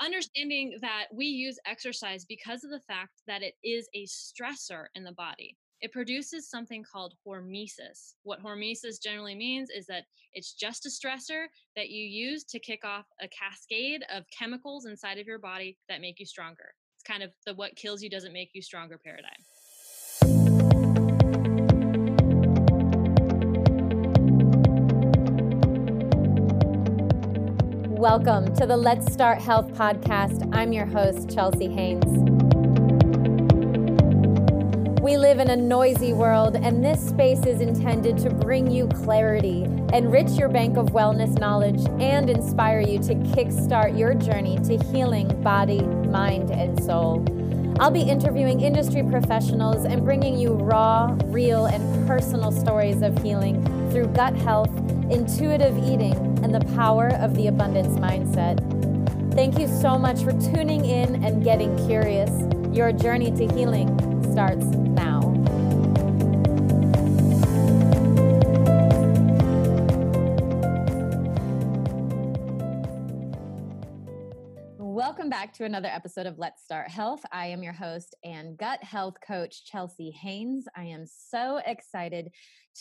understanding that we use exercise because of the fact that it is a stressor in the body. It produces something called hormesis. What hormesis generally means is that it's just a stressor that you use to kick off a cascade of chemicals inside of your body that make you stronger. It's kind of the what kills you doesn't make you stronger paradigm. Welcome to the Let's Start Health podcast. I'm your host, Chelsea Haynes. We live in a noisy world, and this space is intended to bring you clarity, enrich your bank of wellness knowledge, and inspire you to kickstart your journey to healing body, mind, and soul. I'll be interviewing industry professionals and bringing you raw, real, and personal stories of healing through gut health, intuitive eating, and the power of the abundance mindset. Thank you so much for tuning in and getting curious. Your journey to healing starts now. Back to another episode of Let's Start Health. I am your host and gut health coach, Chelsea Haynes. I am so excited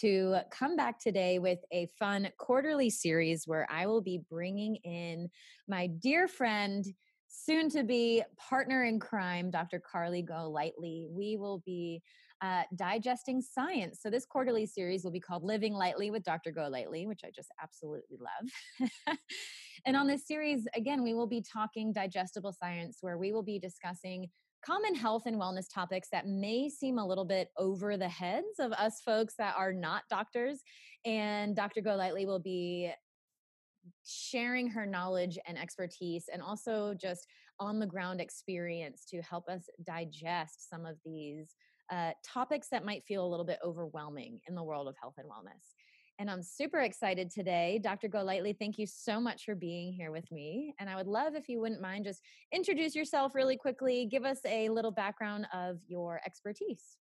to come back today with a fun quarterly series where I will be bringing in my dear friend, soon to be partner in crime, Dr. Carly Golightly. We will be uh, digesting science. So, this quarterly series will be called Living Lightly with Dr. Golightly, which I just absolutely love. and on this series, again, we will be talking digestible science, where we will be discussing common health and wellness topics that may seem a little bit over the heads of us folks that are not doctors. And Dr. Golightly will be sharing her knowledge and expertise and also just on the ground experience to help us digest some of these uh, topics that might feel a little bit overwhelming in the world of health and wellness. And I'm super excited today. Dr. Golightly, thank you so much for being here with me. And I would love if you wouldn't mind just introduce yourself really quickly, give us a little background of your expertise.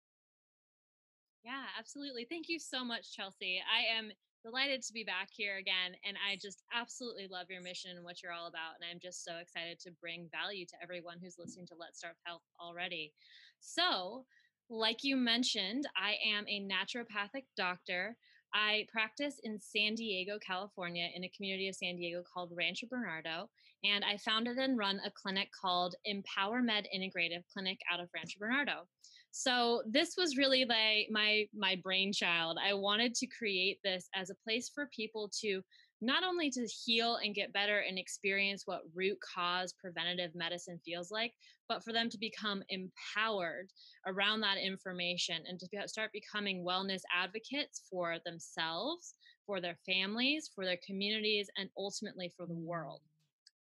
Yeah, absolutely. Thank you so much, Chelsea. I am delighted to be back here again. And I just absolutely love your mission and what you're all about. And I'm just so excited to bring value to everyone who's listening to Let's Start Health already. So, like you mentioned, I am a naturopathic doctor. I practice in San Diego, California, in a community of San Diego called Rancho Bernardo. And I founded and run a clinic called Empower Med Integrative Clinic out of Rancho Bernardo. So this was really like my my brainchild. I wanted to create this as a place for people to not only to heal and get better and experience what root cause preventative medicine feels like, but for them to become empowered around that information and to start becoming wellness advocates for themselves, for their families, for their communities, and ultimately for the world.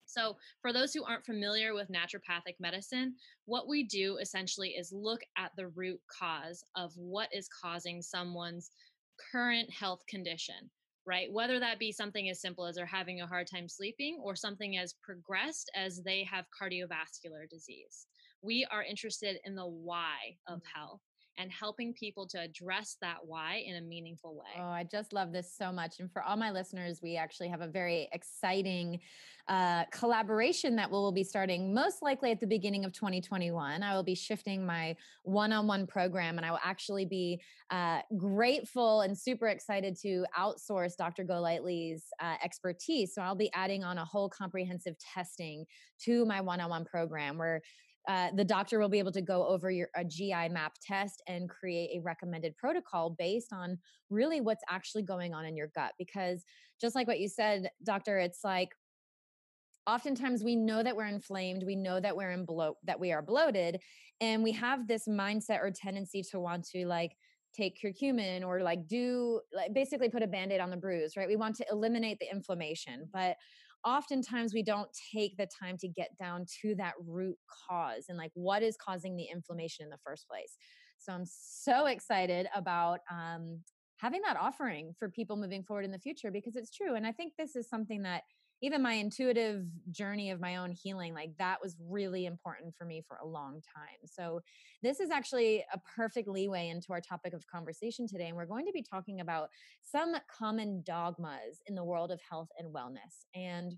So, for those who aren't familiar with naturopathic medicine, what we do essentially is look at the root cause of what is causing someone's current health condition right? Whether that be something as simple as they're having a hard time sleeping or something as progressed as they have cardiovascular disease. We are interested in the why of mm-hmm. health and helping people to address that why in a meaningful way. Oh, I just love this so much. And for all my listeners, we actually have a very exciting uh, collaboration that we'll be starting most likely at the beginning of 2021. I will be shifting my one on one program, and I will actually be uh, grateful and super excited to outsource Dr. Golightly's uh, expertise. So I'll be adding on a whole comprehensive testing to my one on one program where uh, the doctor will be able to go over your a GI map test and create a recommended protocol based on really what's actually going on in your gut. Because just like what you said, doctor, it's like oftentimes we know that we're inflamed, we know that we're in bloat, that we are bloated, and we have this mindset or tendency to want to like take curcumin or like do like basically put a band-aid on the bruise right we want to eliminate the inflammation but oftentimes we don't take the time to get down to that root cause and like what is causing the inflammation in the first place. So I'm so excited about um, having that offering for people moving forward in the future because it's true. And I think this is something that even my intuitive journey of my own healing, like that was really important for me for a long time. So, this is actually a perfect leeway into our topic of conversation today. And we're going to be talking about some common dogmas in the world of health and wellness. And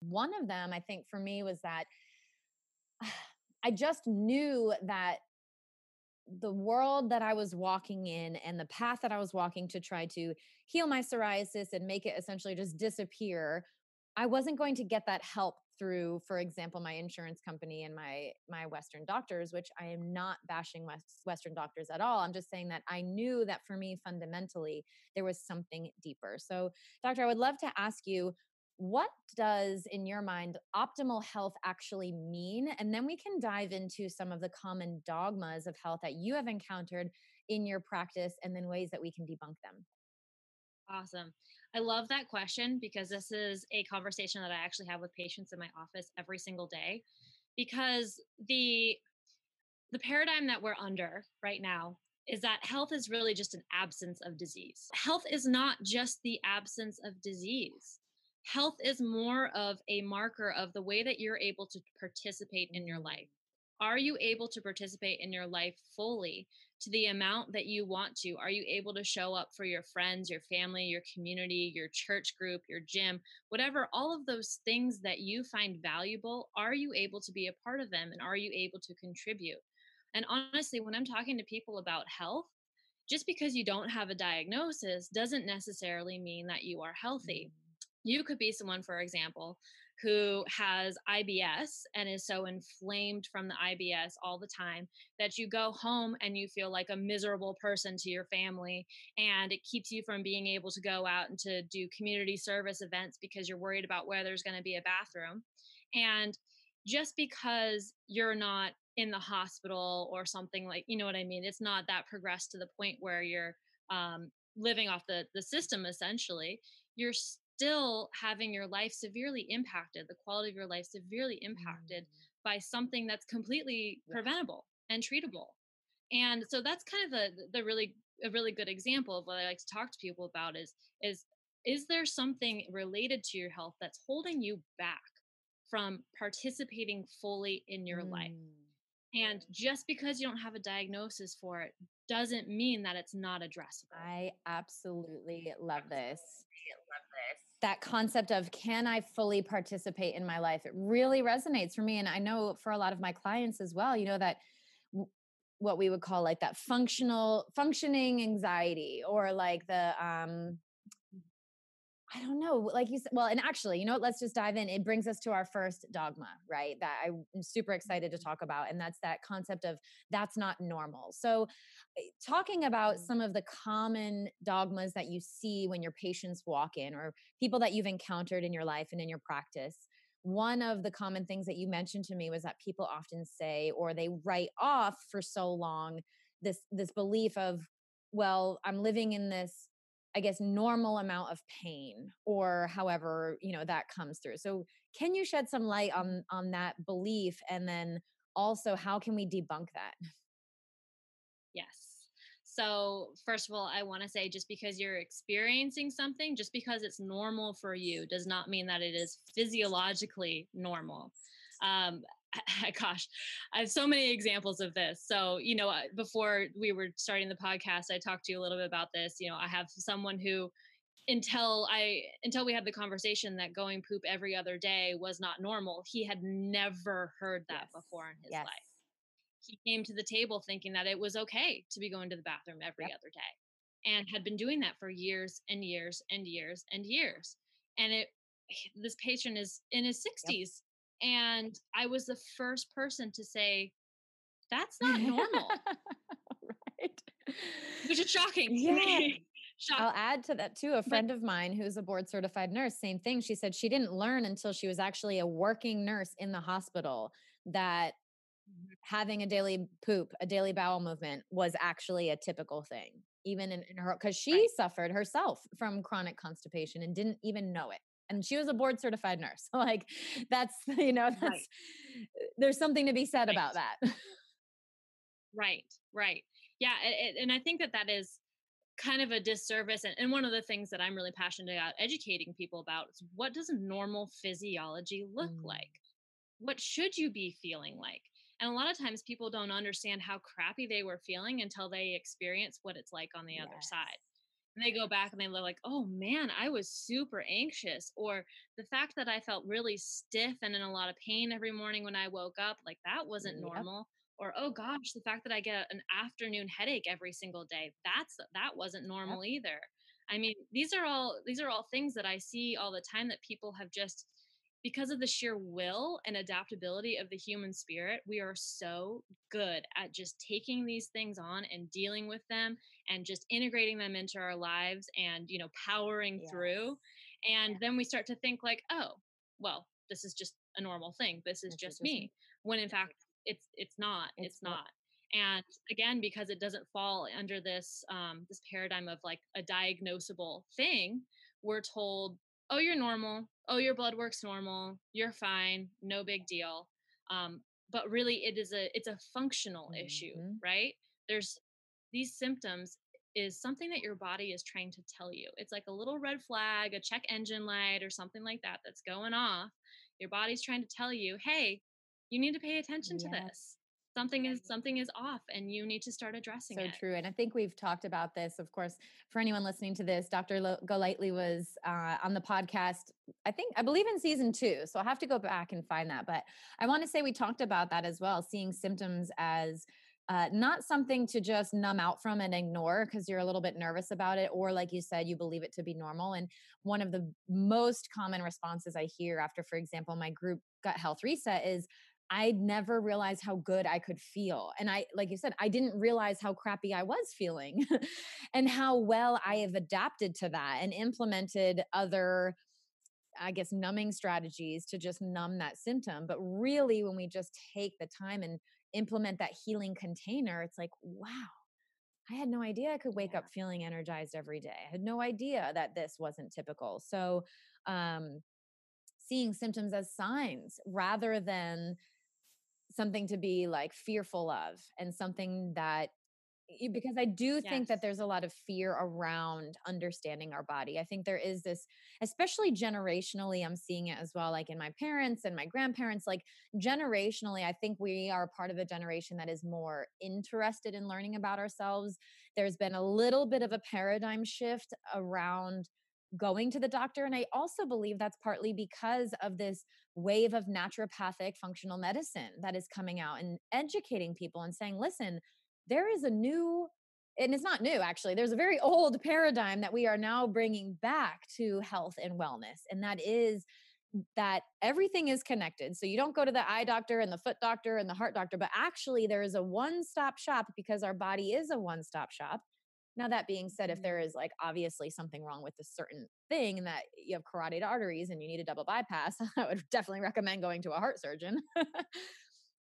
one of them, I think, for me was that I just knew that the world that I was walking in and the path that I was walking to try to heal my psoriasis and make it essentially just disappear, I wasn't going to get that help through for example my insurance company and my my western doctors which i am not bashing West, western doctors at all. I'm just saying that i knew that for me fundamentally there was something deeper. So doctor i would love to ask you what does in your mind optimal health actually mean? And then we can dive into some of the common dogmas of health that you have encountered in your practice and then ways that we can debunk them awesome i love that question because this is a conversation that i actually have with patients in my office every single day because the the paradigm that we're under right now is that health is really just an absence of disease. Health is not just the absence of disease health is more of a marker of the way that you're able to participate in your life. Are you able to participate in your life fully to the amount that you want to? Are you able to show up for your friends, your family, your community, your church group, your gym, whatever, all of those things that you find valuable? Are you able to be a part of them and are you able to contribute? And honestly, when I'm talking to people about health, just because you don't have a diagnosis doesn't necessarily mean that you are healthy. Mm-hmm you could be someone, for example, who has IBS and is so inflamed from the IBS all the time that you go home and you feel like a miserable person to your family. And it keeps you from being able to go out and to do community service events because you're worried about where there's going to be a bathroom. And just because you're not in the hospital or something like, you know what I mean? It's not that progressed to the point where you're um, living off the, the system essentially. You're still having your life severely impacted, the quality of your life severely impacted mm. by something that's completely yeah. preventable and treatable. And so that's kind of the the really a really good example of what I like to talk to people about is is is there something related to your health that's holding you back from participating fully in your mm. life? And just because you don't have a diagnosis for it doesn't mean that it's not addressable. I absolutely love this that concept of can I fully participate in my life? It really resonates for me. And I know for a lot of my clients as well, you know, that what we would call like that functional functioning anxiety or like the um I don't know, like you said, well, and actually, you know what, let's just dive in. It brings us to our first dogma, right? That I'm super excited to talk about. And that's that concept of that's not normal. So, eh, talking about mm-hmm. some of the common dogmas that you see when your patients walk in or people that you've encountered in your life and in your practice. One of the common things that you mentioned to me was that people often say, or they write off for so long, this this belief of, well, I'm living in this I guess, normal amount of pain or however, you know, that comes through. So can you shed some light on on that belief and then also how can we debunk that? Yes. So, first of all, I want to say just because you're experiencing something, just because it's normal for you, does not mean that it is physiologically normal. Um, gosh, I have so many examples of this. So, you know, before we were starting the podcast, I talked to you a little bit about this. You know, I have someone who until I until we had the conversation that going poop every other day was not normal, he had never heard that yes. before in his yes. life. He came to the table thinking that it was okay to be going to the bathroom every yep. other day and had been doing that for years and years and years and years. And it this patient is in his 60s yep. And I was the first person to say, that's not normal. right. Which is shocking. Yeah. I'll add to that too. A friend of mine who's a board certified nurse, same thing. She said she didn't learn until she was actually a working nurse in the hospital that mm-hmm. having a daily poop, a daily bowel movement was actually a typical thing, even in, in her, because she right. suffered herself from chronic constipation and didn't even know it and she was a board certified nurse like that's you know that's right. there's something to be said right. about that right right yeah it, and i think that that is kind of a disservice and, and one of the things that i'm really passionate about educating people about is what does normal physiology look mm. like what should you be feeling like and a lot of times people don't understand how crappy they were feeling until they experience what it's like on the yes. other side and they go back and they look like, oh man, I was super anxious. Or the fact that I felt really stiff and in a lot of pain every morning when I woke up, like that wasn't yep. normal. Or oh gosh, the fact that I get an afternoon headache every single day, that's that wasn't normal yep. either. I mean, these are all these are all things that I see all the time that people have just because of the sheer will and adaptability of the human spirit, we are so good at just taking these things on and dealing with them and just integrating them into our lives and, you know, powering yes. through. And yeah. then we start to think like, oh, well, this is just a normal thing. This is just me. When in fact, it's it's not. It's, it's not. And again, because it doesn't fall under this um, this paradigm of like a diagnosable thing, we're told oh you're normal oh your blood work's normal you're fine no big deal um, but really it is a it's a functional mm-hmm. issue right? There's these symptoms is something that your body is trying to tell you. It's like a little red flag a check engine light or something like that that's going off. Your body's trying to tell you hey you need to pay attention to this something is something is off and you need to start addressing so it. So true. And I think we've talked about this. Of course, for anyone listening to this, Dr. Lo- Golightly was uh, on the podcast, I think, I believe in season two. So I'll have to go back and find that. But I want to say we talked about that as well, seeing symptoms as uh, not something to just numb out from and ignore because you're a little bit nervous about it, or like you said, you believe it to be normal. And one of the most common responses I hear after, for example, my group gut health reset is, I never realized how good I could feel. And I, like you said, I didn't realize how crappy I was feeling and how well I have adapted to that and implemented other, I guess, numbing strategies to just numb that symptom. But really, when we just take the time and implement that healing container, it's like, wow, I had no idea I could wake yeah. up feeling energized every day. I had no idea that this wasn't typical. So, um, seeing symptoms as signs rather than something to be like fearful of and something that because I do think yes. that there's a lot of fear around understanding our body. I think there is this, especially generationally, I'm seeing it as well, like in my parents and my grandparents. Like generationally, I think we are part of a generation that is more interested in learning about ourselves. There's been a little bit of a paradigm shift around going to the doctor. And I also believe that's partly because of this wave of naturopathic functional medicine that is coming out and educating people and saying, listen, there is a new, and it's not new actually, there's a very old paradigm that we are now bringing back to health and wellness. And that is that everything is connected. So you don't go to the eye doctor and the foot doctor and the heart doctor, but actually there is a one stop shop because our body is a one stop shop. Now, that being said, if there mm-hmm. like obviously something wrong with a certain thing and that you have carotid arteries and you need a double bypass, I would definitely recommend going to a heart surgeon.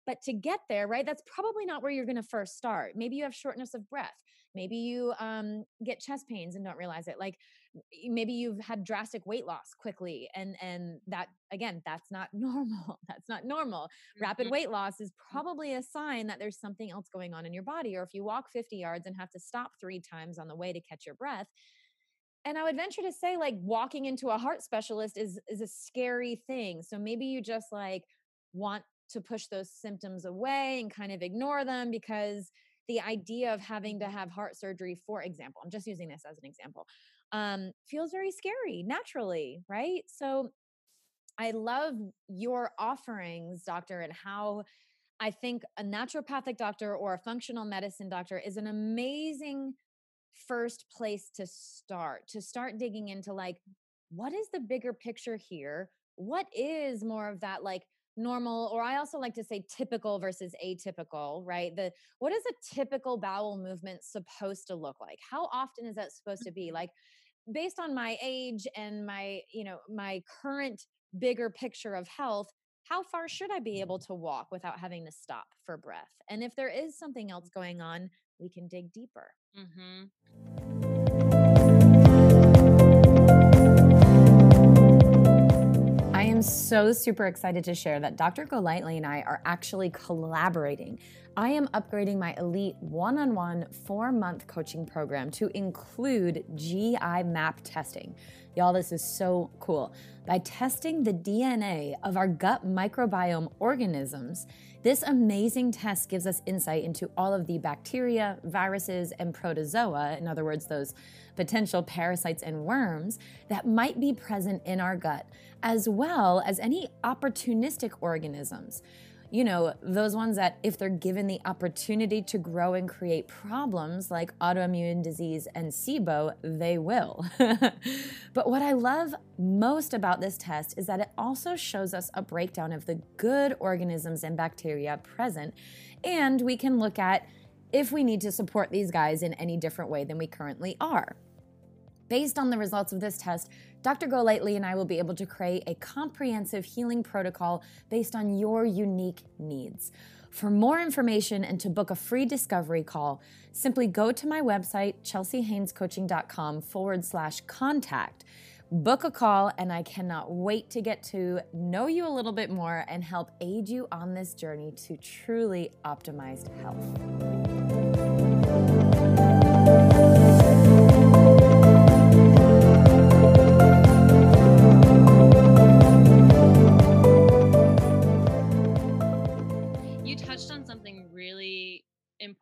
but to get there, right, that's probably not where you're going to first start. Maybe you have shortness of breath. Maybe you um, get chest pains and don't realize it. Like maybe you've had drastic weight loss quickly and and that again that's not normal that's not normal mm-hmm. rapid weight loss is mm. probably a sign that there's something else going on in your body or if you walk 50 yards and have to stop 3 times on the way to catch your breath and i would venture to say like walking into a heart specialist is is a scary thing so maybe you just like want to push those symptoms away and kind of ignore them because the idea of having to mm-hmm. have heart surgery for example i'm just using this as an example um, feels very scary naturally, right? So I love your offerings, doctor, and how I think a naturopathic doctor or a functional medicine doctor is an amazing first place to start, to start digging into like, what is the bigger picture here? What is more of that like normal or i also like to say typical versus atypical right? The what is a typical bowel movement supposed to look like? How often is that supposed to be? Mm-hmm. like based on my age and my you know my current bigger picture of health how far should i be able to walk without having to stop for breath? And if there is something else going on we can dig deeper. Mm-hmm. So super excited to share that Dr. Golightly and I are actually collaborating I am upgrading my elite one on one four month coaching program to include GI map testing. Y'all, this is so cool. By testing the DNA of our gut microbiome organisms, this amazing test gives us insight into all of the bacteria, viruses, and protozoa, in other words, those potential parasites and worms that might be present in our gut, as well as any opportunistic organisms you know, those ones that if they're given the opportunity to grow and create problems like autoimmune disease and SIBO, they will. but what I love most about this test is that it also shows us a breakdown of the good organisms and bacteria present, and we can look at if we need to support these guys in any different way than we currently are. Based on the results of this test, Dr. Golightly and I will be able to create a comprehensive healing protocol based on your unique needs. For more information and to book a free discovery call, simply go to my website, chelseahainescoaching.com forward slash contact. Book a call, and I cannot wait to get to know you a little bit more and help aid you on this journey to truly optimized health.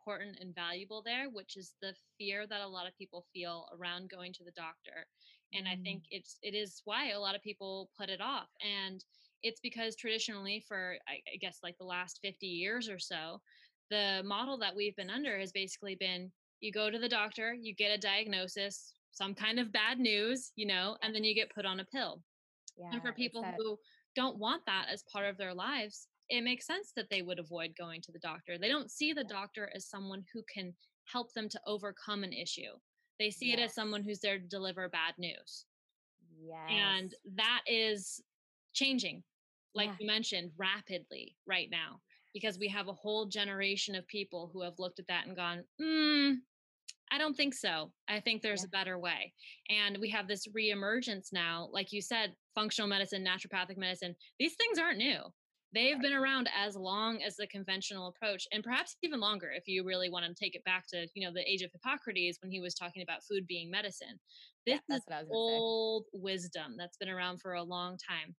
Important and valuable there, which is the fear that a lot of people feel around going to the doctor. And I think mm. it's it is why a lot of people put it off. And it's because traditionally for I, I guess like the last 50 years or so, the model that we've been under has basically been you go to the doctor, you get a diagnosis, some kind of bad news, you know, and then you get put on a pill. Yeah, and for people who don't want that as part of their lives, it makes sense that they would avoid going to the doctor. They don't see the doctor as someone who can help them to overcome an issue. They see yes. it as someone who's there to deliver bad news. Yes. And that is changing, like yeah. you mentioned, rapidly right now, because we have a whole generation of people who have looked at that and gone, hmm, I don't think so. I think there's yeah. a better way. And we have this reemergence now, like you said, functional medicine, naturopathic medicine. These things aren't new. They've been around as long as the conventional approach, and perhaps even longer if you really want to take it back to, you know, the age of Hippocrates when he was talking about food being medicine. This yeah, is old say. wisdom that's been around for a long time.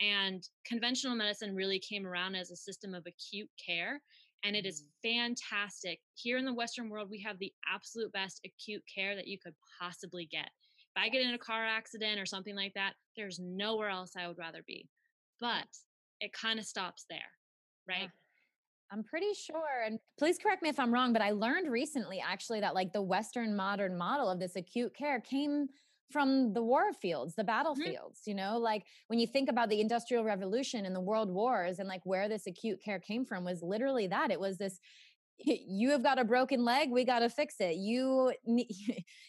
And conventional medicine really came around as a system of acute care. And it is mm. fantastic. Here in the Western world, we have the absolute best acute care that you could possibly get. If I get in a car accident or something like that, there's nowhere else I would rather be. But it kind of stops there, right? Yeah. I'm pretty sure, and please correct me if I'm wrong, but I learned recently actually that like the Western modern model of this acute care came from the war fields, the battlefields, mm-hmm. you know, like when you think about the industrial revolution and the world wars and like where this acute care came from was literally that it was this you have got a broken leg we got to fix it you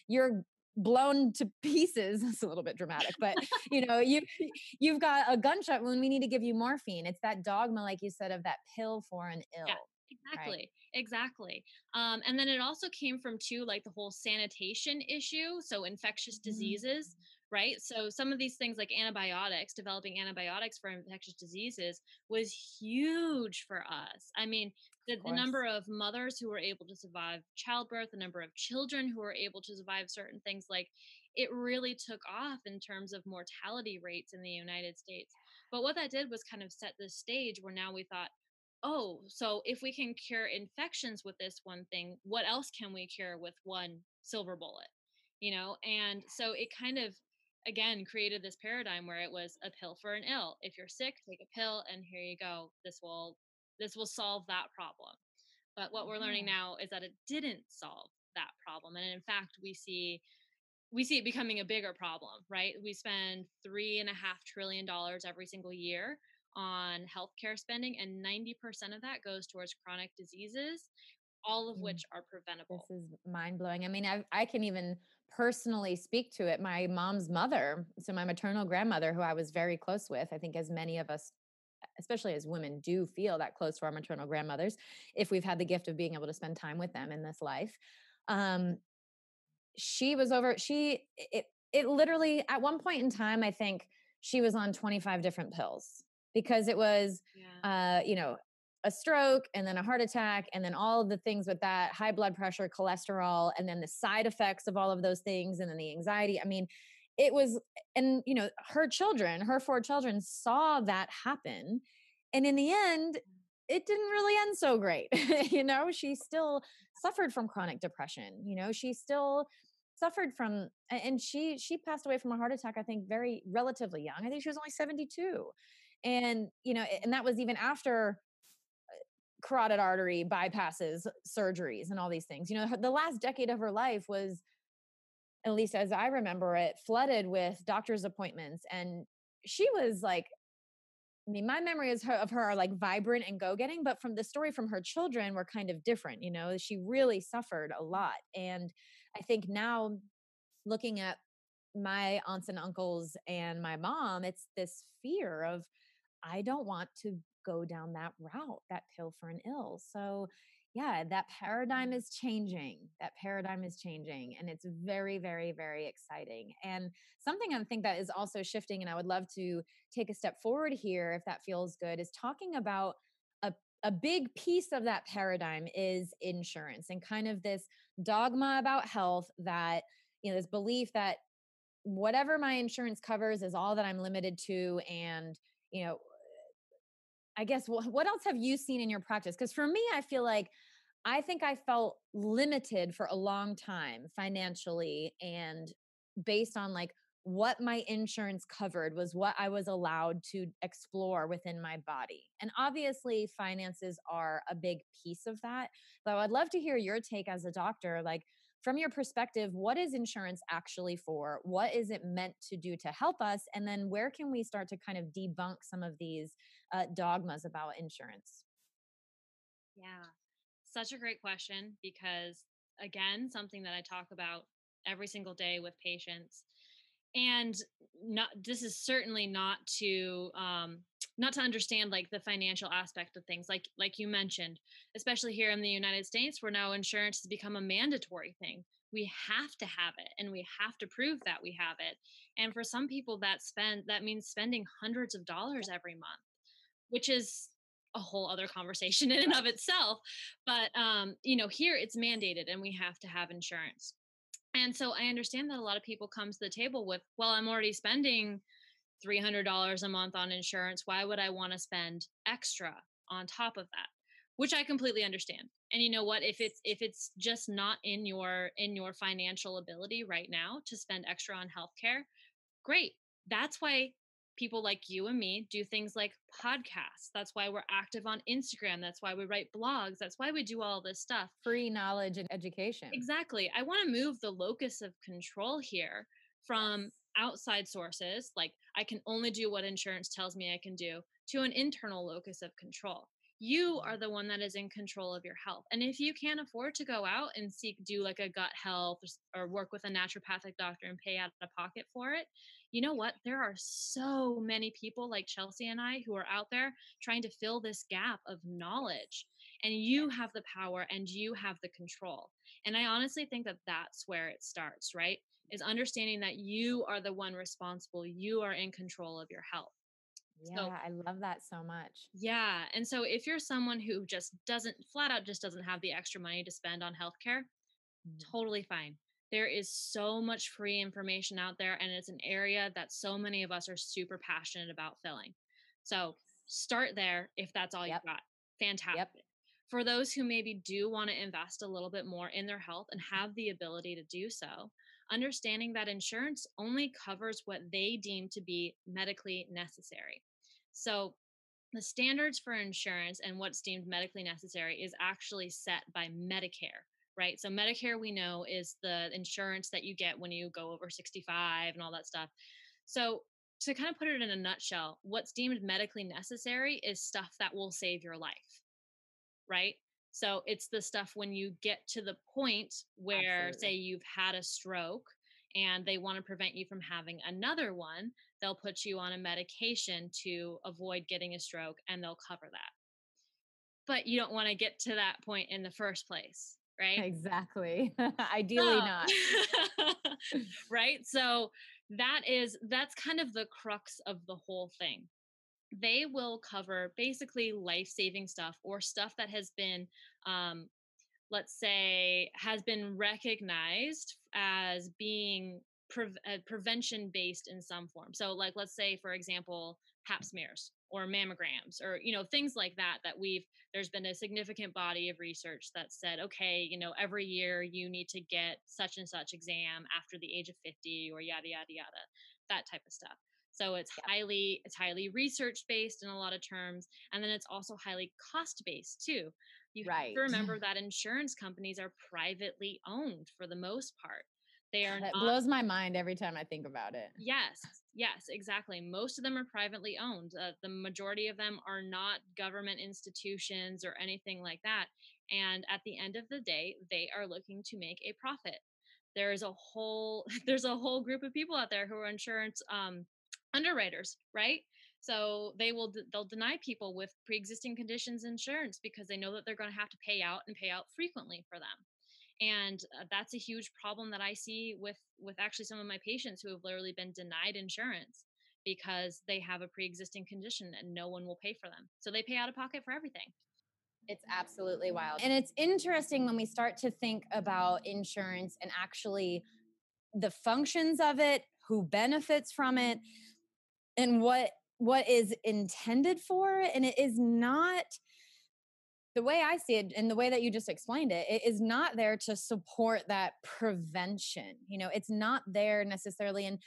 you're blown to pieces it's a little bit dramatic but you know you you've got a gunshot wound we need to give you morphine it's that dogma like you said of that pill for an ill yeah, exactly right? exactly um, and then it also came from too like the whole sanitation issue so infectious diseases mm-hmm. right so some of these things like antibiotics developing antibiotics for infectious diseases was huge for us i mean the, the, number of mothers who were able to survive childbirth, the number of children who were able to survive certain things, like it really took off in terms of mortality rates in the United States. But what that did was kind of set the stage where now we thought, oh, so if we can cure infections with this one thing, what else can we cure with one silver bullet? You know, and so it kind of again created this paradigm where it was a pill for an ill. If you're sick, take a pill and here you go. This will this will solve that problem. But what we're learning now is that it didn't solve that problem. And in fact, we see we see it becoming a bigger problem, right? We spend three and a half trillion dollars every single year on healthcare spending, and 90% of that goes towards chronic diseases, all of mm. which are preventable. This is mind blowing. I mean, I, I can even personally speak to it. My mom's mother, so my maternal grandmother, who I was very close with, I think as many of us especially as women do feel that close to our maternal grandmothers if we've had the gift of being able to spend time with them in this life um she was over she it it literally at one point in time i think she was on 25 different pills because it was yeah. uh you know a stroke and then a heart attack and then all of the things with that high blood pressure cholesterol and then the side effects of all of those things and then the anxiety i mean it was and you know her children her four children saw that happen and in the end it didn't really end so great you know she still suffered from chronic depression you know she still suffered from and she she passed away from a heart attack i think very relatively young i think she was only 72 and you know and that was even after uh, carotid artery bypasses, surgeries, and all these things. You know, the last decade of her life was, at least as I remember it, flooded with doctor's appointments. And she was like, I mean, my memories of her are like vibrant and go getting, but from the story from her children were kind of different. You know, she really suffered a lot. And I think now looking at my aunts and uncles and my mom, it's this fear of, I don't want to go down that route, that pill for an ill. So, yeah, that paradigm mm-hmm. is changing. That paradigm is changing. And it's very, very, very exciting. And something I think that is also shifting, and I would love to take a step forward here, if that feels good, is talking about a, a big piece of that paradigm is insurance and kind of this dogma about health that, you know, this belief that whatever my insurance covers is all that I'm limited to. And, you know, I guess what else have you seen in your practice? Because for me, I feel like I think I felt limited for a long time financially and based on like what my insurance covered was what I was allowed to explore within my body. And obviously, finances are a big piece of that. But I'd love to hear your take as a doctor. Like, from your perspective, what is insurance actually for? What is it meant to do to help us? And then where can we start to kind of debunk some of these uh, dogmas about insurance? Yeah, such a great question because, again, something that I talk about every single day with patients and not this is certainly not to um not to understand like the financial aspect of things like like you mentioned especially here in the united states where now insurance has become a mandatory thing. We have to have it and we have to prove that we have it and for some people that spend that means spending hundreds of dollars every month which is a whole other conversation in and of itself but um you know here it's mandated and we have to have insurance and so I understand that a lot of people come to the table with, well, I'm already spending $300 a month on insurance. Why would I want to spend extra on top of that? Which I completely understand. And you know what, if it's if it's just not in your in your financial ability right now to spend extra on healthcare, great. That's why people like you and me do things like podcasts. That's why we're active on Instagram. That's why we write blogs. That's why we do all this stuff. Free knowledge and education. Exactly. I want to move the locus of control here from outside sources, like I can only do what insurance tells me I can do, to an internal locus of control you are the one that is in control of your health. And if you can't afford to go out and seek, do like a gut health or, work with a naturopathic doctor and pay out of pocket for it, you know what? There are so many people like Chelsea and I who are out there trying to fill this gap of knowledge. And you have the power and you have the control. And I honestly think that that's where it starts, right? Is understanding that you are the one responsible, you are in control of your health. Yeah, so, I love that so much. Yeah. And so if you're someone who just doesn't flat out just doesn't have the extra money to spend on healthcare, mm. totally fine. There is so much free information out there, and it's an area that so many of us are super passionate about filling. So start there if that's all yep. you've got. Fantastic. Yep. For those who maybe do want to invest a little bit more in their health and mm-hmm. have the ability to do so, understanding that insurance only covers what they deem to be medically necessary. So the standards for insurance and what's deemed medically necessary is actually set by Medicare, right? So Medicare we know is the insurance that you get when you go over 65 and all that stuff. So to kind of put it in a nutshell, what's deemed medically necessary is stuff that will save your life. Right? So it's the stuff when you get to the point where Absolutely. say you've had a stroke and they want to prevent you from having another one, they'll put you on a medication to avoid getting a stroke and they'll cover that. But you don't want to get to that point in the first place, right? Exactly. Ideally not. right? So that is that's kind of the crux of the whole thing. they will cover basically life-saving stuff or stuff that has been um, let's say has been recognized as being pre- uh, prevention based in some form so like let's say for example pap smears or mammograms or you know things like that that we've there's been a significant body of research that said okay you know every year you need to get such and such exam after the age of 50 or yada yada yada that type of stuff so it's yeah. highly it's highly research based in a lot of terms and then it's also highly cost based too you right. have to remember that insurance companies are privately owned for the most part they are that not, blows my mind every time I think about it. Yes, yes, exactly. Most of them are privately owned. Uh, the majority of them are not government institutions or anything like that. And at the end of the day, they are looking to make a profit. There is a whole there's a whole group of people out there who are insurance um, underwriters, right? So they will they'll deny people with pre-existing conditions insurance because they know that they're going to have to pay out and pay out frequently for them and uh, that's a huge problem that i see with with actually some of my patients who have literally been denied insurance because they have a pre-existing condition and no one will pay for them. So they pay out of pocket for everything. It's absolutely wild. And it's interesting when we start to think about insurance and actually the functions of it who benefits from it and what what is intended for and it is not the way I see it and the way that you just explained it, it is not there to support that prevention. You know, it's not there necessarily. And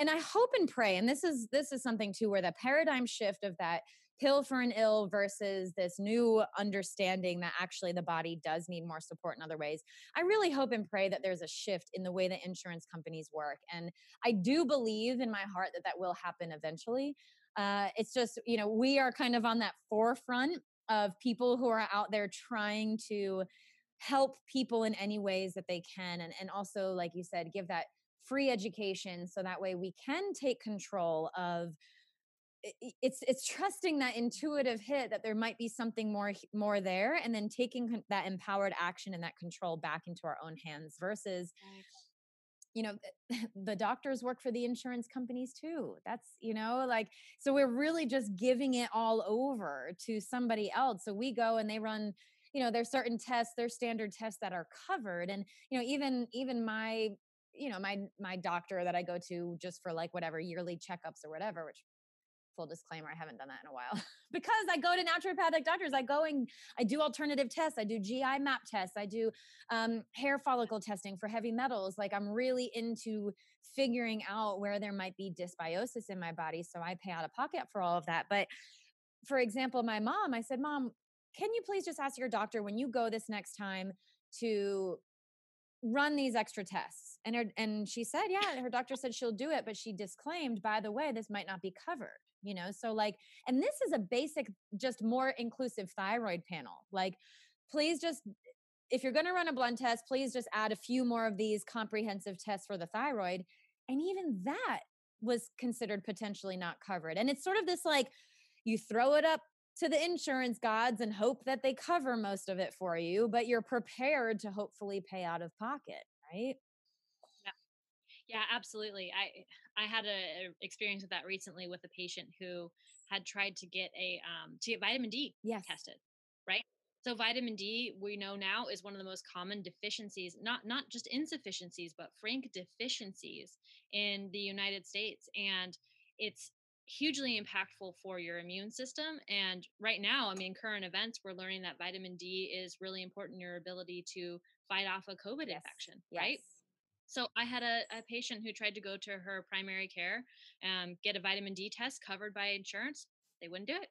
and I hope and pray, and this is this is something too, where the paradigm shift of that pill for an ill versus this new understanding that actually the body does need more support in other ways. I really hope and pray that there's a shift in the way that insurance companies work. And I do believe in my heart that that will happen eventually. Uh, it's just, you know, we are kind of on that forefront of people who are out there trying to help people in any ways that they can and, and also like you said give that free education so that way we can take control of it's it's trusting that intuitive hit that there might be something more more there and then taking that empowered action and that control back into our own hands versus you know the doctors work for the insurance companies too that's you know like so we're really just giving it all over to somebody else. So we go and they run you know there's certain tests there's standard tests that are covered. And you know even even my you know my my doctor that i go to just for like whatever yearly checkups or whatever which full disclaimer, I haven't done that in a while because I go to naturopathic doctors. I go and I do alternative tests. I do GI map tests. I do um, hair follicle testing for heavy metals. Like I'm really into figuring out where there might be dysbiosis in my body. So I pay out of pocket for all of that. But for example, my mom, I said, Mom, can you please just ask your doctor when you go this next time to run these extra tests and her, and she said yeah her doctor said she'll do it but she disclaimed by the way this might not be covered you know so like and this is a basic just more inclusive thyroid panel like please just if you're going to run a blood test please just add a few more of these comprehensive tests for the thyroid and even that was considered potentially not covered and it's sort of this like you throw it up to the insurance gods and hope that they cover most of it for you but you're prepared to hopefully pay out of pocket right yeah, absolutely. I I had a, a, experience with that recently with a patient who had tried to get a um to get vitamin D yes. tested, right? So vitamin D we know now is one of the most common deficiencies, not not just insufficiencies, but frank deficiencies in the United States and it's hugely impactful for your immune system and right now i mean current events we're learning that vitamin d is really important in your ability to fight off a covid yes. infection yes. right so I had a, a patient who tried to go to her primary care and get a vitamin D test covered by insurance. They wouldn't do it.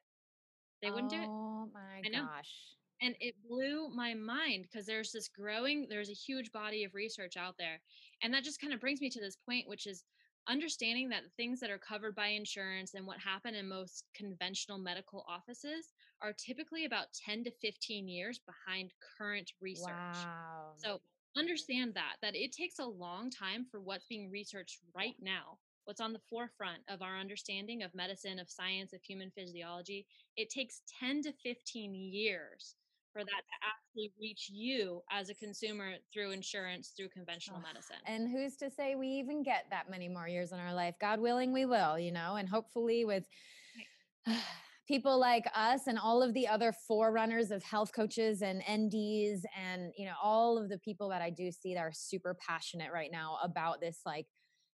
They wouldn't do it. Oh my gosh. And it blew my mind because there's this growing, there's a huge body of research out there. And that just kind of brings me to this point, which is understanding that the things that are covered by insurance and what happen in most conventional medical offices are typically about 10 to 15 years behind current research. Wow. So understand that that it takes a long time for what's being researched right now what's on the forefront of our understanding of medicine of science of human physiology. It takes 10 to 15 years for that to actually reach you as a consumer through insurance through conventional medicine. and who's to say we even get that many more years in our life? God willing we will you know and hopefully with people like us and all of the other forerunners of health coaches and NDs and you know all of the people that I do see that are super passionate right now about this like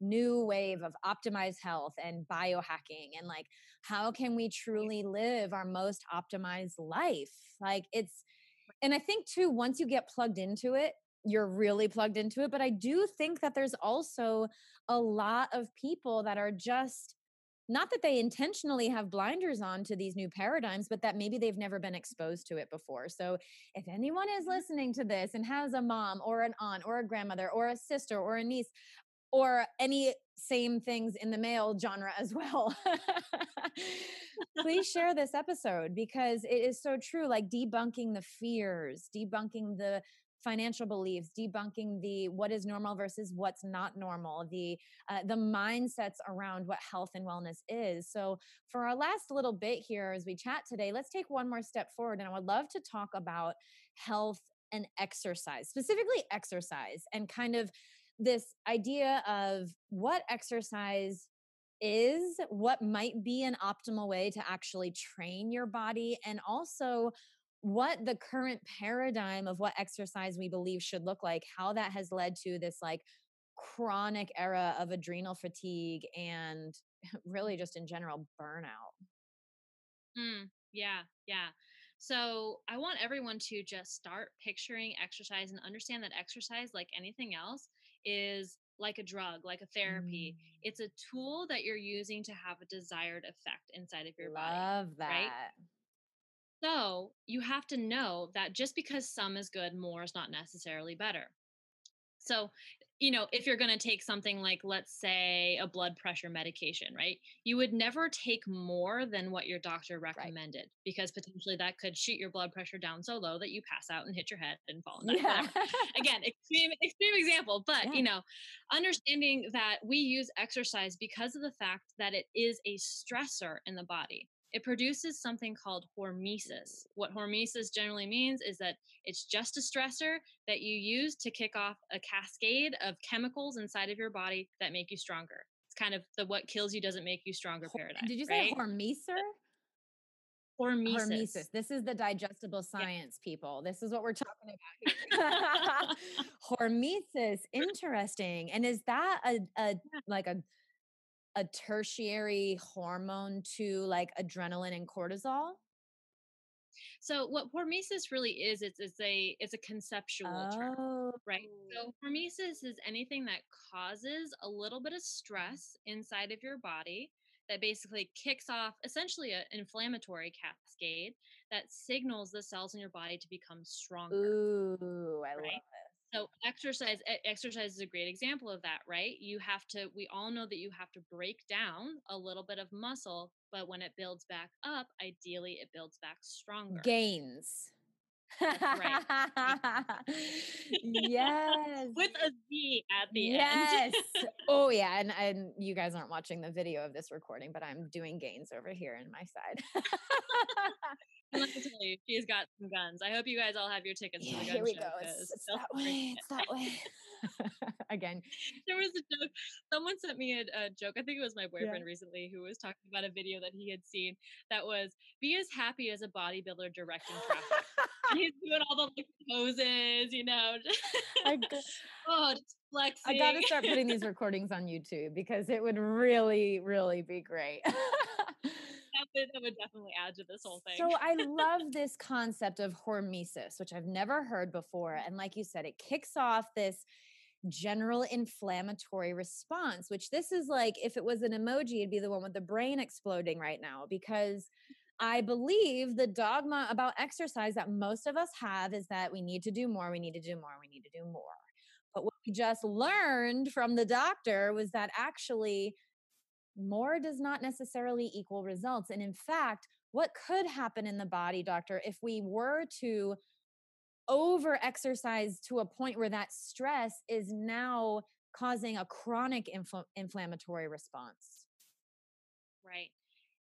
new wave of optimized health and biohacking and like how can we truly live our most optimized life? Like it's and i think too once you get plugged into it you're really plugged into it but i do think that there's also a lot of people that are just not that they intentionally have blinders on to these new paradigms, but that maybe they've never been exposed to it before. So, if anyone is mm-hmm. listening to this and has a mom or an aunt or a grandmother or a sister or a niece, or any same things in the male genre as well. Please share this episode because it is so true. Like debunking the fears, debunking the financial beliefs debunking the what is normal versus what's not normal the uh, the mindsets around what health and wellness is. So for our last little bit here as we chat today let's take one more step forward and i would love to talk about health and exercise specifically exercise and kind of this idea of what exercise is, what might be an optimal way to actually train your body, and also what the current paradigm of what exercise we believe should look like, how that has led to this like chronic era of adrenal fatigue and really just in general burnout. Mm, yeah, yeah. So I want everyone to just start picturing exercise and understand that exercise, like anything else, is like a drug, like a therapy. Mm. It's a tool that you're using to have a desired effect inside of your Love body. Love that. Right? So you have to know that just because some is good, more is not necessarily better. So you know, if you're going to take something like, let's say, a blood pressure medication, right? You would never take more than what your doctor recommended right. because potentially that could shoot your blood pressure down so low that you pass out and hit your head and fall and. Yeah. Again, extreme, extreme example, but yeah. you know, understanding that we use exercise because of the fact that it is a stressor in the body it produces something called hormesis. What hormesis generally means is that it's just a stressor that you use to kick off a cascade of chemicals inside of your body that make you stronger. It's kind of the what kills you doesn't make you stronger paradigm. Did you say right? hormesis? Hormesis. hormesis. This is the digestible science, yeah. people. This is what we're talking about hormesis. Interesting. And is that a, a like a a tertiary hormone to like adrenaline and cortisol? So what hormesis really is, it's, it's a it's a conceptual oh. term, right? So hormesis is anything that causes a little bit of stress inside of your body that basically kicks off essentially an inflammatory cascade that signals the cells in your body to become stronger. Ooh, I right? love it. So exercise exercise is a great example of that, right? You have to we all know that you have to break down a little bit of muscle, but when it builds back up, ideally it builds back stronger. Gains. right. yes. With a Z at the yes. end. Yes. oh yeah, and and you guys aren't watching the video of this recording, but I'm doing gains over here in my side. Let me tell you, she's got some guns. I hope you guys all have your tickets yeah, to the gun here we show. Go. It's, it's that way. It's that way. Again, there was a joke. Someone sent me a, a joke. I think it was my boyfriend yeah. recently who was talking about a video that he had seen that was be as happy as a bodybuilder directing traffic. he's doing all the like, poses, you know. oh, just flexing. I got to start putting these recordings on YouTube because it would really, really be great would, that would definitely add to this whole thing. So I love this concept of hormesis, which I've never heard before. Mm. And like you said, it kicks off this general inflammatory response, which this is like if it was an emoji, it'd be the one with the brain exploding right now because I believe the dogma about exercise that most of us have is that we need to do more, we need to do more, we need to do more. But what we just learned from the doctor was that actually more does not necessarily equal results. And in fact, what could happen in the body, doctor, if we were to over exercise to a point where that stress is now causing a chronic infl- inflammatory response? Right.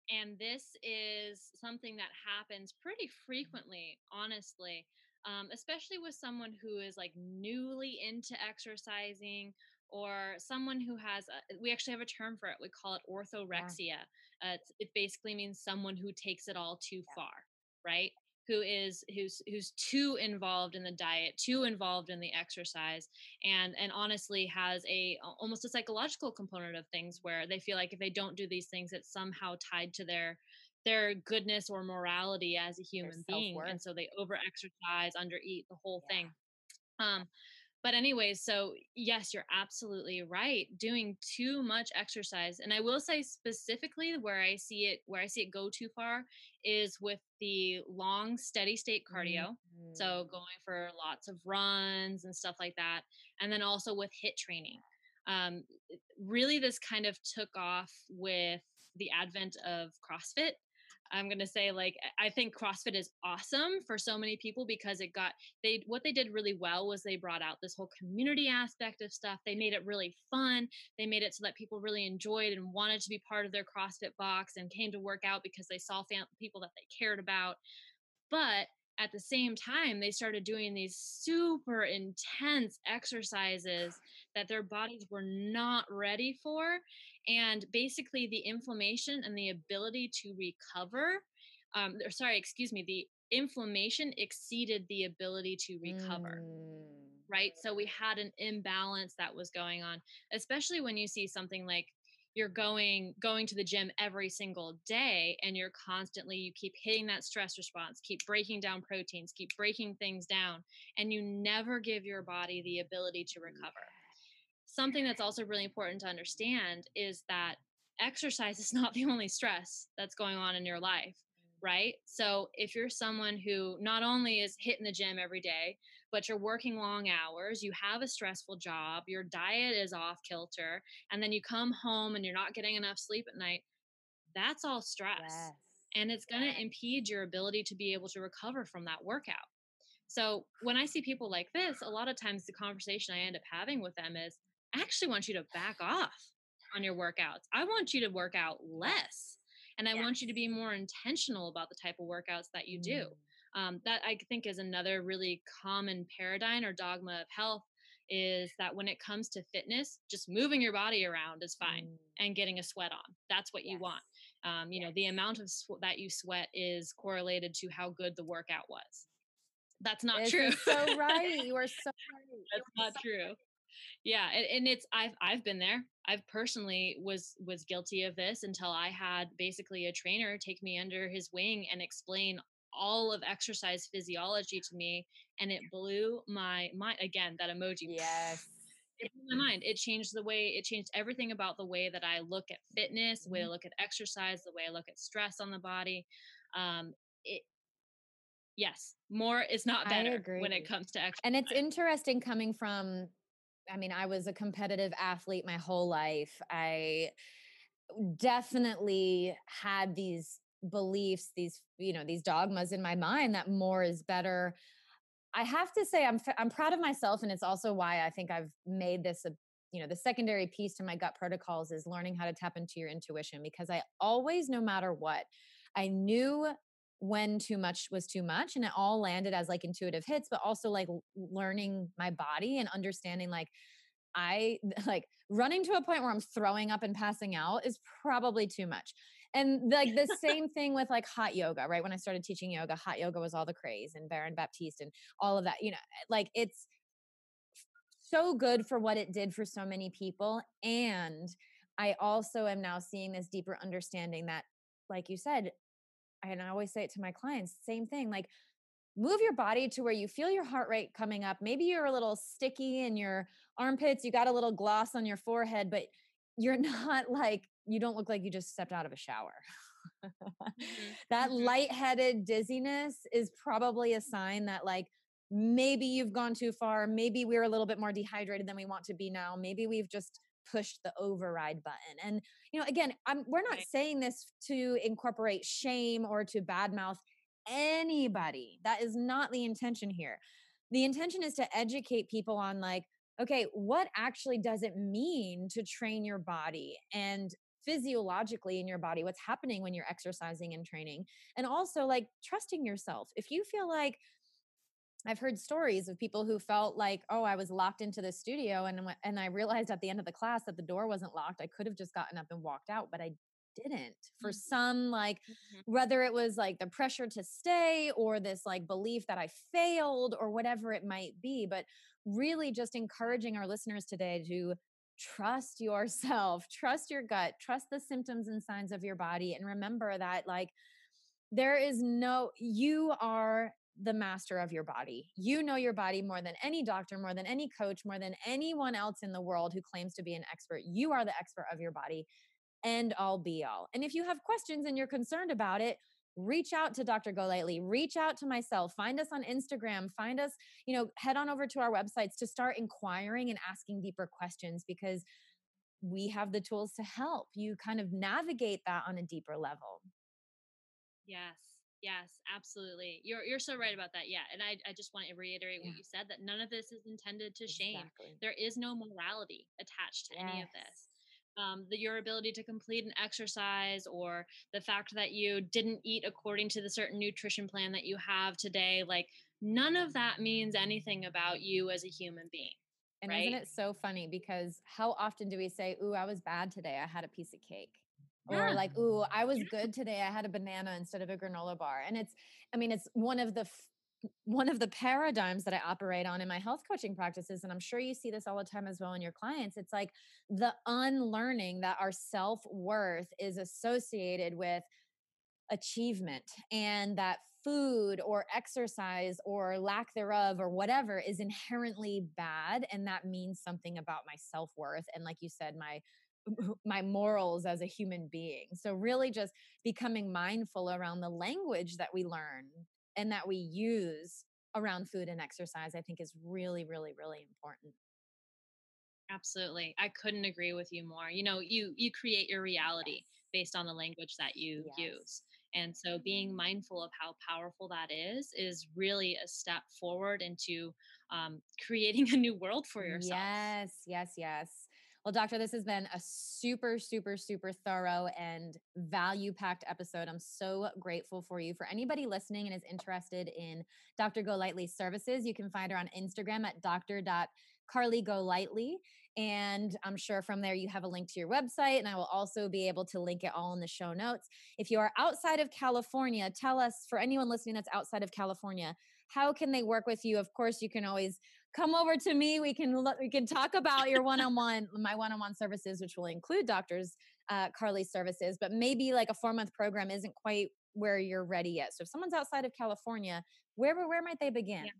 And this is something that happens pretty frequently, honestly, um, especially with someone who is like newly into exercising or someone who has a, we actually have a term for it we call it orthorexia yeah. uh, it basically means someone who takes it all too yeah. far right who is who's who's too involved in the diet too involved in the exercise and and honestly has a almost a psychological component of things where they feel like if they don't do these things it's somehow tied to their their goodness or morality as a human being and so they over exercise undereat the whole yeah. thing um but anyways so yes you're absolutely right doing too much exercise and i will say specifically where i see it where i see it go too far is with the long steady state cardio mm-hmm. so going for lots of runs and stuff like that and then also with HIIT training um, really this kind of took off with the advent of crossfit I'm going to say like I think CrossFit is awesome for so many people because it got they what they did really well was they brought out this whole community aspect of stuff. They made it really fun. They made it so that people really enjoyed and wanted to be part of their CrossFit box and came to work out because they saw fam- people that they cared about. But at the same time, they started doing these super intense exercises that their bodies were not ready for. And basically, the inflammation and the ability to recover, um, or sorry, excuse me, the inflammation exceeded the ability to recover. Mm. Right. So we had an imbalance that was going on, especially when you see something like you're going going to the gym every single day and you're constantly you keep hitting that stress response keep breaking down proteins keep breaking things down and you never give your body the ability to mm. recover. Something that's also really important to understand is that exercise is not the only stress that's going on in your life mm. right? So if you're someone who not only is hitting the gym every day, but you're working long hours, you have a stressful job, your diet is off kilter, and then you come home and you're not getting enough sleep at night, that's all stress. Yes. And it's going to yes. impede your ability to be able to recover from that workout. So when I see people like this, a lot of times the conversation I end up having with them is, I actually want you to back off on your workouts. I want you to work out less and i yes. want you to be more intentional about the type of workouts that you do. Um, that i think is another really common paradigm or dogma of health is that when it comes to fitness just moving your body around is fine mm. and getting a sweat on. That's what yes. you want. Um, you yes. know the amount of sw- that you sweat is correlated to how good the workout was. That's not this true. so right. You are so right. That's not so true. right. Yeah and, and it's i've i've been there. I've personally was was guilty of this until i had basically a trainer take me under his wing and explain all of exercise physiology to me and it blew my mind again that emoji yes it blew my mind it changed the way it changed everything about the way that i look at fitness the way i mm-hmm. look at exercise the way i look at stress on the body um it yes more is not better when it comes to exercise and it's interesting coming from I mean, I was a competitive athlete my whole life. I definitely had these beliefs, these, you know, these dogmas in my mind that more is better. I have to say I'm I'm proud of myself and it's also why I think I've made this a you know, the secondary piece to my gut protocols is learning how to tap into your intuition because I always no matter what, I knew when too much was too much and it all landed as like intuitive hits but also like learning my body and understanding like i like running to a point where i'm throwing up and passing out is probably too much and like the same thing with like hot yoga right when i started teaching yoga hot yoga was all the craze and baron baptiste and all of that you know eh, like it's so good for what it did for so many people and i also am now seeing this deeper understanding that like you said and I always say it to my clients, same thing, like move your body to where you feel your heart rate coming up. Maybe you're a little sticky in your armpits, you got a little gloss on your forehead, but you're not like you don't look like you just stepped out of a shower. mm-hmm. that mm-hmm. lightheaded dizziness is probably a sign that like maybe you've gone too far, maybe we're a little bit more dehydrated than we want to be now, maybe we've just pushed the override button. And, you know, again, I'm, we're not saying this to incorporate shame or to badmouth anybody. That is not the intention here. The intention is to educate people on, like, okay, what actually does it mean to train your body and physiologically in your body, what's happening when you're exercising and training, and also like trusting yourself. If you feel like, I've heard stories of people who felt like, oh, I was locked into the studio, and and I realized at the end of the class that the door wasn't locked. I could have just gotten up and walked out, but I didn't. For mm-hmm. some, like mm-hmm. whether it was like the pressure to stay or this like belief that I failed or whatever it might be, but really just encouraging our listeners today to trust yourself, trust your gut, trust the symptoms and signs of your body, and remember that like there is no you are the master of your body. You know your body more than any doctor, more than any coach, more than anyone else in the world who claims to be an expert. You are the expert of your body, end all be all. And if you have questions and you're concerned about it, reach out to Dr. Golightly, reach out to myself, find us on Instagram, find us, you know, head on over to our websites to start inquiring and asking deeper questions because we have the tools to help you kind of navigate that on a deeper level. Yes. Yes, absolutely. You're you're so right about that. Yeah. And I, I just want to reiterate yeah. what you said that none of this is intended to shame. There is no morality attached to yes. any of this. Um, the, your ability to complete an exercise or the fact that you didn't eat according to the certain nutrition plan that you have today, like none of that means anything about you as a human being. And right? isn't it so funny? Because how often do we say, Ooh, I was bad today. I had a piece of cake or like ooh i was good today i had a banana instead of a granola bar and it's i mean it's one of the f- one of the paradigms that i operate on in my health coaching practices and i'm sure you see this all the time as well in your clients it's like the unlearning that our self-worth is associated with achievement and that food or exercise or lack thereof or whatever is inherently bad and that means something about my self-worth and like you said my my morals as a human being. So really just becoming mindful around the language that we learn and that we use around food and exercise I think is really really really important. Absolutely. I couldn't agree with you more. You know, you you create your reality yes. based on the language that you yes. use. And so being mindful of how powerful that is is really a step forward into um, creating a new world for yourself. Yes, yes, yes. Well, doctor, this has been a super, super, super thorough and value packed episode. I'm so grateful for you. For anybody listening and is interested in Dr. Golightly's services, you can find her on Instagram at dr.carlygolightly. And I'm sure from there you have a link to your website, and I will also be able to link it all in the show notes. If you are outside of California, tell us for anyone listening that's outside of California, how can they work with you? Of course, you can always come over to me. We can we can talk about your one-on-one, my one-on-one services, which will include doctors uh, Carly's services, but maybe like a four-month program isn't quite where you're ready yet. So if someone's outside of California, where where might they begin? Yeah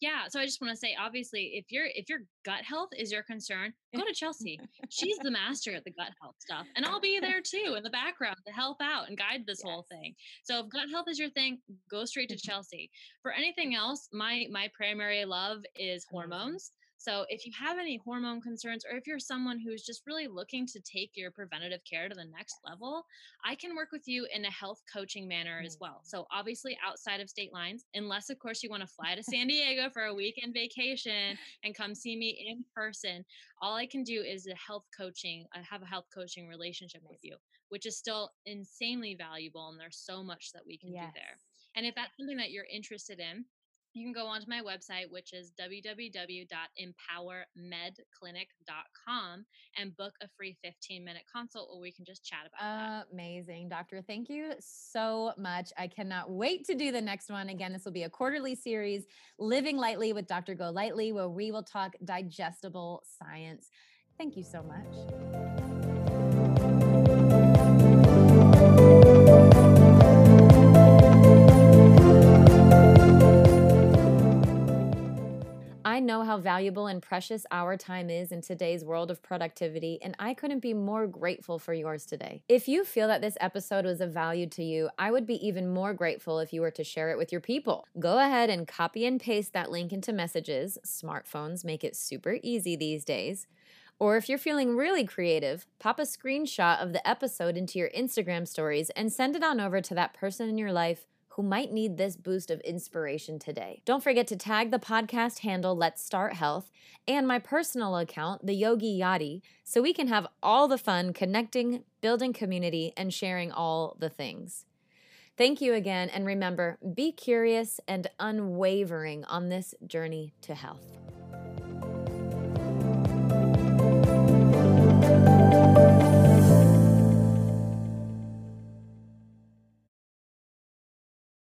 yeah so i just want to say obviously if your if your gut health is your concern go to chelsea. She's the master at the gut health stuff and i'll be there too in the background to help out and guide this yes. whole thing. So if gut health is your thing go straight to mm-hmm. chelsea. For anything else my my primary love is mm-hmm. hormones so, if you have any hormone concerns, or if you're someone who's just really looking to take your preventative care to the next level, I can work with you in a health coaching manner as mm. well. So, obviously, outside of state lines, unless, of course, you want to fly to San Diego for a weekend vacation and come see me in person, all I can do is a health coaching, I have a health coaching relationship with you, which is still insanely valuable. And there's so much that we can yes. do there. And if that's something that you're interested in, you can go onto my website, which is www.empowermedclinic.com and book a free 15 minute consult where we can just chat about that. Amazing, doctor. Thank you so much. I cannot wait to do the next one. Again, this will be a quarterly series, Living Lightly with Dr. Golightly, where we will talk digestible science. Thank you so much. I know how valuable and precious our time is in today's world of productivity, and I couldn't be more grateful for yours today. If you feel that this episode was of value to you, I would be even more grateful if you were to share it with your people. Go ahead and copy and paste that link into messages. Smartphones make it super easy these days. Or if you're feeling really creative, pop a screenshot of the episode into your Instagram stories and send it on over to that person in your life who might need this boost of inspiration today. Don't forget to tag the podcast handle Let's Start Health and my personal account, the Yogi Yadi, so we can have all the fun connecting, building community, and sharing all the things. Thank you again. And remember, be curious and unwavering on this journey to health.